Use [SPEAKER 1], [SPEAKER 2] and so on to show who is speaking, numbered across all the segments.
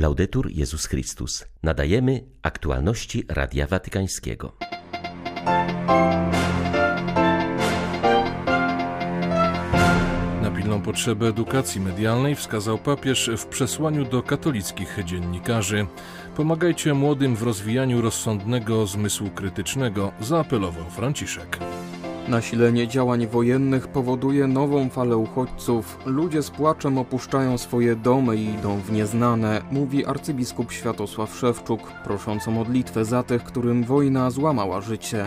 [SPEAKER 1] Laudetur Jezus Chrystus. Nadajemy aktualności Radia Watykańskiego.
[SPEAKER 2] Na pilną potrzebę edukacji medialnej wskazał papież w przesłaniu do katolickich dziennikarzy. Pomagajcie młodym w rozwijaniu rozsądnego zmysłu krytycznego, zaapelował Franciszek.
[SPEAKER 3] Nasilenie działań wojennych powoduje nową falę uchodźców. Ludzie z płaczem opuszczają swoje domy i idą w nieznane, mówi arcybiskup Światosław Szewczuk, prosząc o modlitwę za tych, którym wojna złamała życie.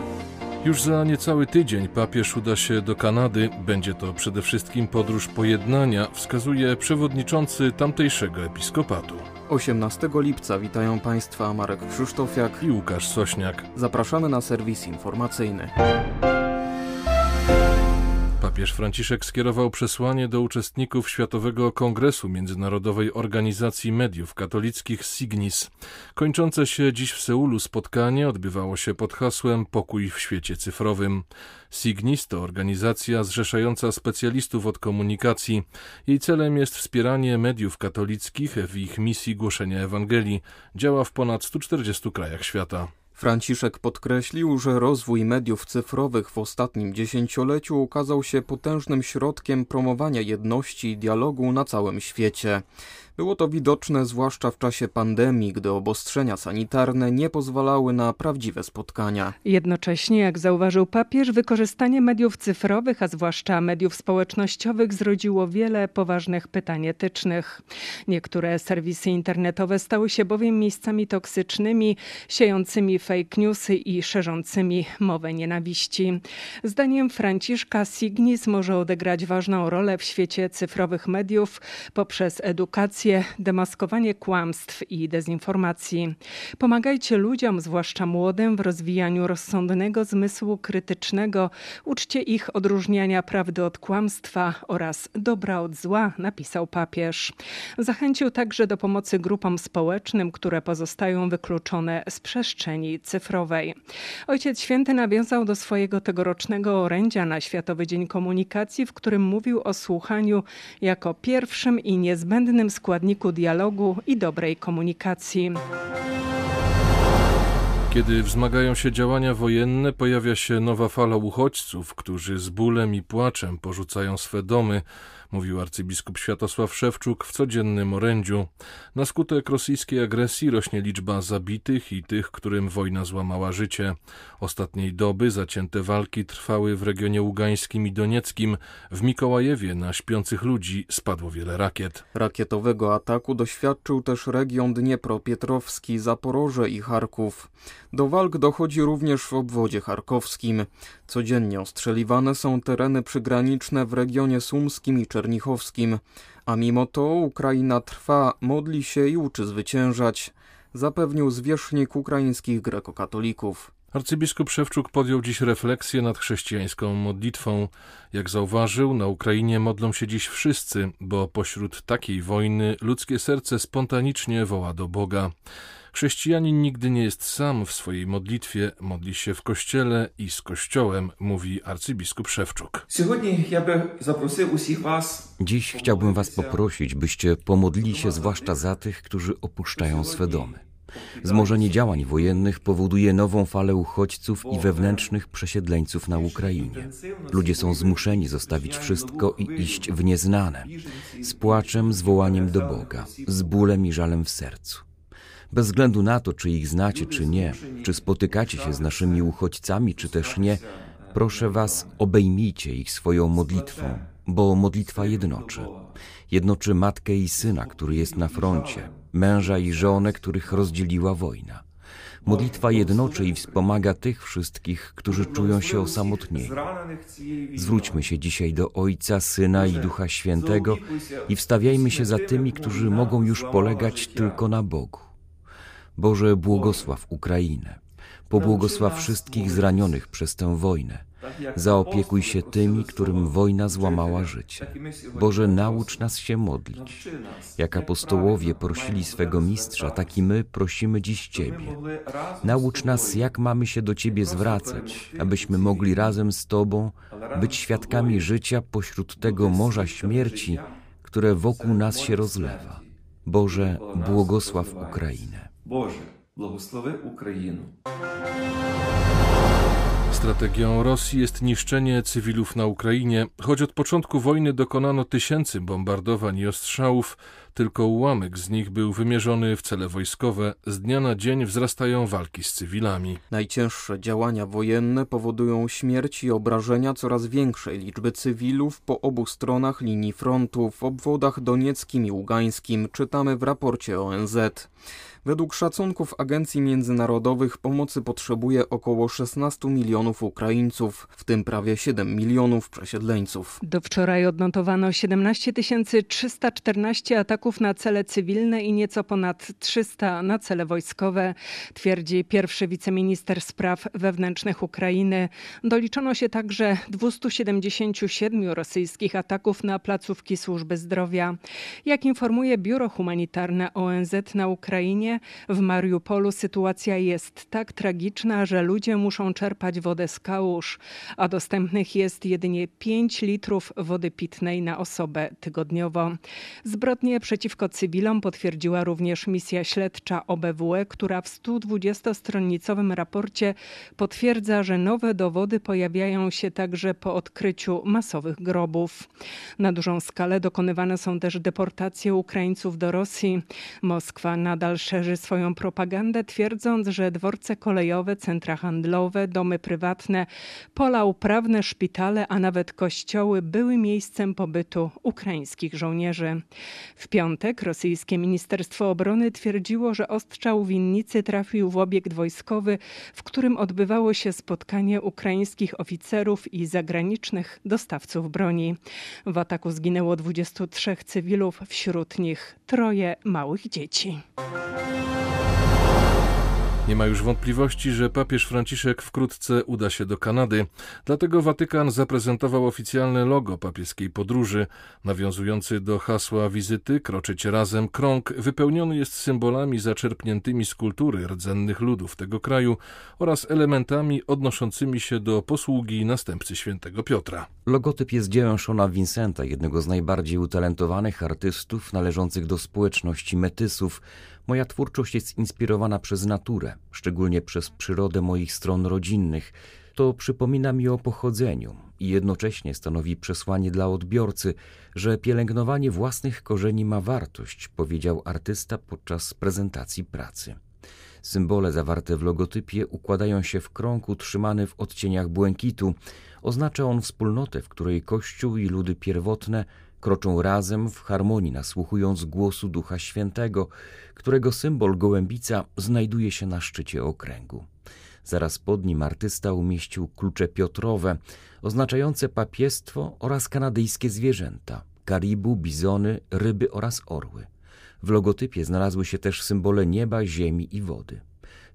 [SPEAKER 2] Już za niecały tydzień papież uda się do Kanady. Będzie to przede wszystkim podróż pojednania, wskazuje przewodniczący tamtejszego episkopatu.
[SPEAKER 3] 18 lipca witają Państwa Marek Krzysztofiak
[SPEAKER 2] i Łukasz Sośniak.
[SPEAKER 3] Zapraszamy na serwis informacyjny.
[SPEAKER 2] Papież Franciszek skierował przesłanie do uczestników Światowego Kongresu Międzynarodowej Organizacji Mediów Katolickich Signis. Kończące się dziś w Seulu spotkanie odbywało się pod hasłem Pokój w świecie cyfrowym. Signis to organizacja zrzeszająca specjalistów od komunikacji. Jej celem jest wspieranie mediów katolickich w ich misji głoszenia Ewangelii. Działa w ponad 140 krajach świata.
[SPEAKER 3] Franciszek podkreślił, że rozwój mediów cyfrowych w ostatnim dziesięcioleciu ukazał się potężnym środkiem promowania jedności i dialogu na całym świecie. Było to widoczne zwłaszcza w czasie pandemii, gdy obostrzenia sanitarne nie pozwalały na prawdziwe spotkania.
[SPEAKER 4] Jednocześnie, jak zauważył papież, wykorzystanie mediów cyfrowych, a zwłaszcza mediów społecznościowych, zrodziło wiele poważnych pytań etycznych. Niektóre serwisy internetowe stały się bowiem miejscami toksycznymi, siejącymi fake newsy i szerzącymi mowę nienawiści. Zdaniem Franciszka Signis może odegrać ważną rolę w świecie cyfrowych mediów poprzez edukację demaskowanie kłamstw i dezinformacji. Pomagajcie ludziom, zwłaszcza młodym, w rozwijaniu rozsądnego zmysłu krytycznego. Uczcie ich odróżniania prawdy od kłamstwa oraz dobra od zła, napisał papież. Zachęcił także do pomocy grupom społecznym, które pozostają wykluczone z przestrzeni cyfrowej. Ojciec Święty nawiązał do swojego tegorocznego orędzia na Światowy Dzień Komunikacji, w którym mówił o słuchaniu jako pierwszym i niezbędnym składnikiem składniku dialogu i dobrej komunikacji.
[SPEAKER 2] Kiedy wzmagają się działania wojenne, pojawia się nowa fala uchodźców, którzy z bólem i płaczem porzucają swe domy, mówił arcybiskup Światosław Szewczuk w codziennym orędziu. Na skutek rosyjskiej agresji rośnie liczba zabitych i tych, którym wojna złamała życie. Ostatniej doby zacięte walki trwały w regionie ługańskim i donieckim. W Mikołajewie na śpiących ludzi spadło wiele rakiet.
[SPEAKER 3] Rakietowego ataku doświadczył też region Dniepropietrowski, Zaporoże i Charków. Do walk dochodzi również w obwodzie charkowskim. Codziennie ostrzeliwane są tereny przygraniczne w regionie sumskim i czernichowskim, a mimo to Ukraina trwa, modli się i uczy zwyciężać, zapewnił zwierzchnik ukraińskich grekokatolików.
[SPEAKER 2] Arcybiskup Szewczuk podjął dziś refleksję nad chrześcijańską modlitwą. Jak zauważył, na Ukrainie modlą się dziś wszyscy, bo pośród takiej wojny ludzkie serce spontanicznie woła do Boga. Chrześcijanin nigdy nie jest sam w swojej modlitwie, modli się w kościele i z kościołem, mówi arcybiskup Szewczuk.
[SPEAKER 5] Dziś chciałbym Was poprosić, byście pomodlili się zwłaszcza za tych, którzy opuszczają swe domy. Wzmożenie działań wojennych powoduje nową falę uchodźców i wewnętrznych przesiedleńców na Ukrainie. Ludzie są zmuszeni zostawić wszystko i iść w nieznane, z płaczem, z wołaniem do Boga, z bólem i żalem w sercu. Bez względu na to, czy ich znacie, czy nie, czy spotykacie się z naszymi uchodźcami, czy też nie, proszę Was, obejmijcie ich swoją modlitwą, bo modlitwa jednoczy. Jednoczy matkę i syna, który jest na froncie, męża i żonę, których rozdzieliła wojna. Modlitwa jednoczy i wspomaga tych wszystkich, którzy czują się osamotnieni. Zwróćmy się dzisiaj do Ojca, Syna i Ducha Świętego i wstawiajmy się za tymi, którzy mogą już polegać tylko na Bogu. Boże, błogosław Ukrainę. Pobłogosław wszystkich zranionych przez tę wojnę. Zaopiekuj się tymi, którym wojna złamała życie. Boże, naucz nas się modlić. Jak apostołowie prosili swego mistrza, tak i my prosimy dziś Ciebie. Naucz nas, jak mamy się do Ciebie zwracać, abyśmy mogli razem z Tobą być świadkami życia pośród tego morza śmierci, które wokół nas się rozlewa. Boże, błogosław Ukrainę.
[SPEAKER 6] Boże, błogosławy Ukrainę.
[SPEAKER 2] Strategią Rosji jest niszczenie cywilów na Ukrainie. Choć od początku wojny dokonano tysięcy bombardowań i ostrzałów, tylko ułamek z nich był wymierzony w cele wojskowe. Z dnia na dzień wzrastają walki z cywilami.
[SPEAKER 3] Najcięższe działania wojenne powodują śmierć i obrażenia coraz większej liczby cywilów po obu stronach linii frontu w obwodach donieckim i ługańskim, czytamy w raporcie ONZ. Według szacunków agencji międzynarodowych pomocy potrzebuje około 16 milionów Ukraińców, w tym prawie 7 milionów przesiedleńców.
[SPEAKER 4] Do wczoraj odnotowano 17 314 ataków na cele cywilne i nieco ponad 300 na cele wojskowe, twierdzi pierwszy wiceminister spraw wewnętrznych Ukrainy. Doliczono się także 277 rosyjskich ataków na placówki służby zdrowia. Jak informuje Biuro Humanitarne ONZ na Ukrainie, w Mariupolu sytuacja jest tak tragiczna, że ludzie muszą czerpać wodę z kałuż, a dostępnych jest jedynie 5 litrów wody pitnej na osobę tygodniowo. Zbrodnie przeciwko cywilom potwierdziła również misja śledcza OBWE, która w 120-stronicowym raporcie potwierdza, że nowe dowody pojawiają się także po odkryciu masowych grobów. Na dużą skalę dokonywane są też deportacje Ukraińców do Rosji. Moskwa nadal szerzy szerzy swoją propagandę, twierdząc, że dworce kolejowe, centra handlowe, domy prywatne, pola uprawne, szpitale, a nawet kościoły były miejscem pobytu ukraińskich żołnierzy. W piątek rosyjskie Ministerstwo Obrony twierdziło, że ostrzał winnicy trafił w obiekt wojskowy, w którym odbywało się spotkanie ukraińskich oficerów i zagranicznych dostawców broni. W ataku zginęło 23 cywilów, wśród nich troje małych dzieci.
[SPEAKER 2] Nie ma już wątpliwości, że papież Franciszek wkrótce uda się do Kanady. Dlatego Watykan zaprezentował oficjalne logo papieskiej podróży. Nawiązujący do hasła wizyty Kroczyć razem krąg wypełniony jest symbolami zaczerpniętymi z kultury rdzennych ludów tego kraju oraz elementami odnoszącymi się do posługi następcy świętego Piotra.
[SPEAKER 5] Logotyp jest dziełem Shona Vincenta, jednego z najbardziej utalentowanych artystów należących do społeczności metysów, Moja twórczość jest inspirowana przez naturę, szczególnie przez przyrodę moich stron rodzinnych. To przypomina mi o pochodzeniu i jednocześnie stanowi przesłanie dla odbiorcy, że pielęgnowanie własnych korzeni ma wartość, powiedział artysta podczas prezentacji pracy. Symbole zawarte w logotypie układają się w krąg utrzymany w odcieniach błękitu. Oznacza on wspólnotę, w której Kościół i ludy pierwotne kroczą razem w harmonii, nasłuchując głosu Ducha Świętego, którego symbol gołębica znajduje się na szczycie okręgu. Zaraz pod nim artysta umieścił klucze piotrowe, oznaczające papiestwo oraz kanadyjskie zwierzęta karibu, bizony, ryby oraz orły. W logotypie znalazły się też symbole nieba, ziemi i wody.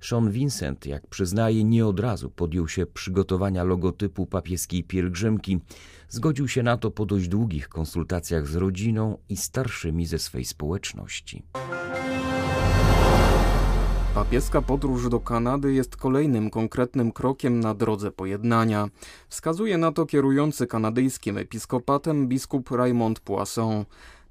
[SPEAKER 5] Sean Vincent, jak przyznaje, nie od razu podjął się przygotowania logotypu papieskiej pielgrzymki. Zgodził się na to po dość długich konsultacjach z rodziną i starszymi ze swej społeczności.
[SPEAKER 3] Papieska podróż do Kanady jest kolejnym konkretnym krokiem na drodze pojednania. Wskazuje na to kierujący kanadyjskim episkopatem biskup Raymond Poisson.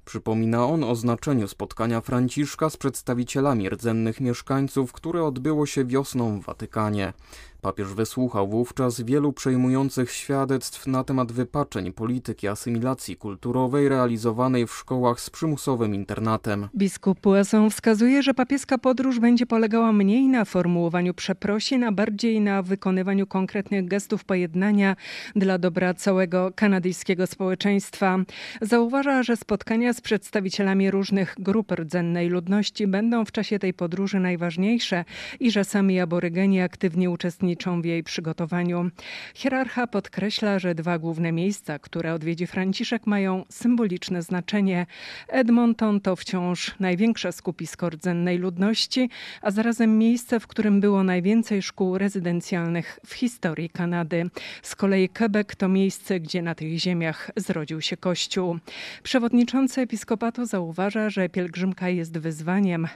[SPEAKER 3] Przypomina on o znaczeniu spotkania Franciszka z przedstawicielami rdzennych mieszkańców, które odbyło się wiosną w Watykanie. Papież wysłuchał wówczas wielu przejmujących świadectw na temat wypaczeń polityki asymilacji kulturowej realizowanej w szkołach z przymusowym internatem.
[SPEAKER 4] Biskup Poisson wskazuje, że papieska podróż będzie polegała mniej na formułowaniu przeprosin, a bardziej na wykonywaniu konkretnych gestów pojednania dla dobra całego kanadyjskiego społeczeństwa. Zauważa, że spotkania z przedstawicielami różnych grup rdzennej ludności będą w czasie tej podróży najważniejsze i że sami aborygeni aktywnie uczestniczą uczestniczą w jej przygotowaniu. Hierarcha podkreśla, że dwa główne miejsca, które odwiedzi Franciszek, mają symboliczne znaczenie. Edmonton to wciąż największe skupisko rdzennej ludności, a zarazem miejsce, w którym było najwięcej szkół rezydencjalnych w historii Kanady. Z kolei Quebec to miejsce, gdzie na tych ziemiach zrodził się Kościół. Przewodniczący episkopatu zauważa, że pielgrzymka jest wyzwaniem,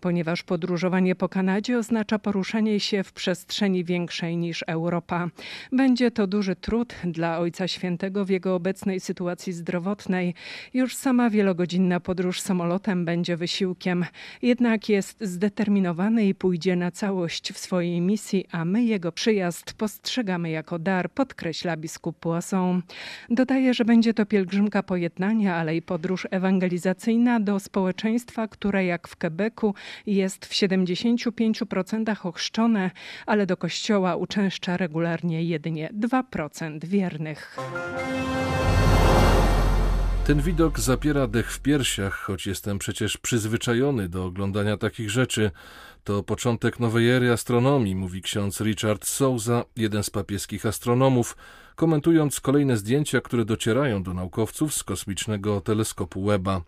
[SPEAKER 4] ponieważ podróżowanie po Kanadzie oznacza poruszanie się w przestrzeni większej większej niż Europa. Będzie to duży trud dla Ojca Świętego w jego obecnej sytuacji zdrowotnej. Już sama wielogodzinna podróż samolotem będzie wysiłkiem. Jednak jest zdeterminowany i pójdzie na całość w swojej misji, a my jego przyjazd postrzegamy jako dar, podkreśla biskup Poisson. Dodaje, że będzie to pielgrzymka pojednania, ale i podróż ewangelizacyjna do społeczeństwa, które jak w Quebecu jest w 75% ochrzczone, ale do kościoła uczęszcza regularnie jedynie 2% wiernych.
[SPEAKER 2] Ten widok zapiera dech w piersiach, choć jestem przecież przyzwyczajony do oglądania takich rzeczy. To początek nowej ery astronomii, mówi ksiądz Richard Souza, jeden z papieskich astronomów, komentując kolejne zdjęcia, które docierają do naukowców z kosmicznego teleskopu Webba.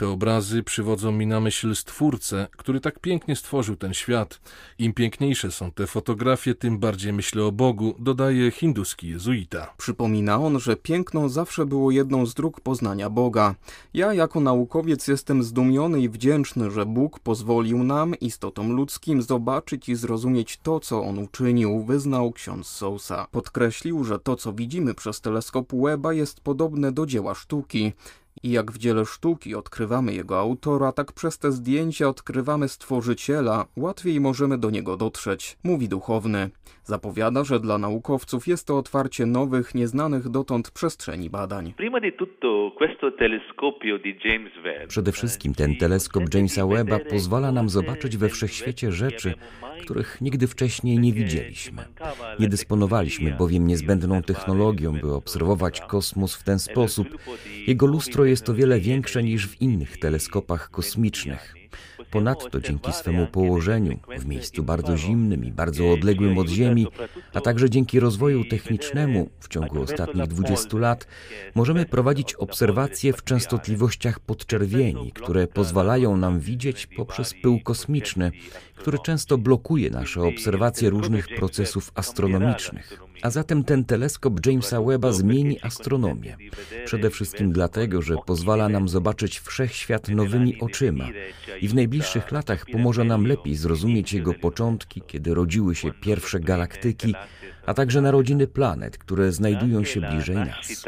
[SPEAKER 2] Te obrazy przywodzą mi na myśl stwórcę, który tak pięknie stworzył ten świat. Im piękniejsze są te fotografie, tym bardziej myślę o Bogu, dodaje hinduski jezuita.
[SPEAKER 3] Przypomina on, że piękno zawsze było jedną z dróg poznania Boga. Ja jako naukowiec jestem zdumiony i wdzięczny, że Bóg pozwolił nam, istotom ludzkim, zobaczyć i zrozumieć to, co On uczynił, wyznał ksiądz Sousa. Podkreślił, że to, co widzimy przez teleskop Webba jest podobne do dzieła sztuki. I jak w dziele sztuki odkrywamy jego autora, tak przez te zdjęcia odkrywamy stworzyciela, łatwiej możemy do niego dotrzeć, mówi duchowny. Zapowiada, że dla naukowców jest to otwarcie nowych, nieznanych dotąd przestrzeni badań.
[SPEAKER 5] Przede wszystkim ten teleskop Jamesa Webba pozwala nam zobaczyć we wszechświecie rzeczy, których nigdy wcześniej nie widzieliśmy. Nie dysponowaliśmy bowiem niezbędną technologią, by obserwować kosmos w ten sposób. Jego lustro jest o wiele większe niż w innych teleskopach kosmicznych. Ponadto dzięki swemu położeniu w miejscu bardzo zimnym i bardzo odległym od Ziemi, a także dzięki rozwoju technicznemu w ciągu ostatnich 20 lat, możemy prowadzić obserwacje w częstotliwościach podczerwieni, które pozwalają nam widzieć poprzez pył kosmiczny, który często blokuje nasze obserwacje różnych procesów astronomicznych. A zatem ten teleskop Jamesa Webba zmieni astronomię. Przede wszystkim dlatego, że pozwala nam zobaczyć wszechświat nowymi oczyma i w najbliższych latach pomoże nam lepiej zrozumieć jego początki, kiedy rodziły się pierwsze galaktyki, a także narodziny planet, które znajdują się bliżej nas.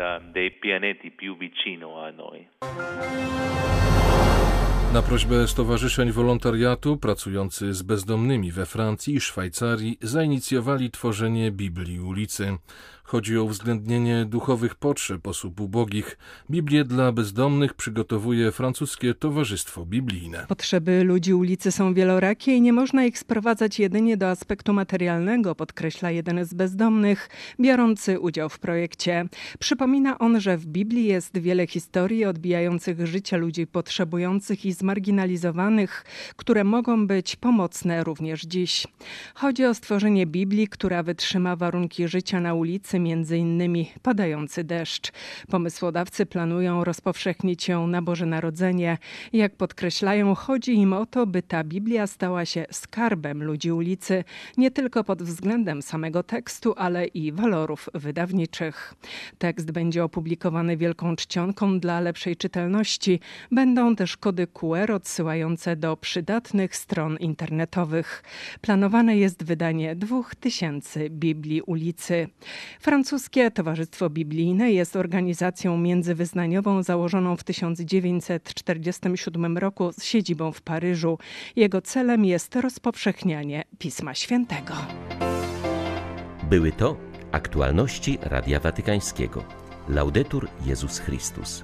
[SPEAKER 2] Na prośbę stowarzyszeń wolontariatu pracujący z bezdomnymi we Francji i Szwajcarii zainicjowali tworzenie Biblii ulicy. Chodzi o uwzględnienie duchowych potrzeb osób ubogich. Biblię dla bezdomnych przygotowuje francuskie Towarzystwo Biblijne.
[SPEAKER 4] Potrzeby ludzi ulicy są wielorakie i nie można ich sprowadzać jedynie do aspektu materialnego, podkreśla jeden z bezdomnych, biorący udział w projekcie. Przypomina on, że w Biblii jest wiele historii odbijających życie ludzi potrzebujących i zmarginalizowanych, które mogą być pomocne również dziś. Chodzi o stworzenie Biblii, która wytrzyma warunki życia na ulicy innymi padający deszcz. Pomysłodawcy planują rozpowszechnić ją na Boże Narodzenie. Jak podkreślają, chodzi im o to, by ta Biblia stała się skarbem ludzi ulicy, nie tylko pod względem samego tekstu, ale i walorów wydawniczych. Tekst będzie opublikowany wielką czcionką dla lepszej czytelności. Będą też kody QR odsyłające do przydatnych stron internetowych. Planowane jest wydanie dwóch tysięcy Biblii ulicy. Francuskie Towarzystwo Biblijne jest organizacją międzywyznaniową założoną w 1947 roku z siedzibą w Paryżu. Jego celem jest rozpowszechnianie Pisma Świętego.
[SPEAKER 1] Były to aktualności Radia Watykańskiego. Laudetur Jezus Chrystus.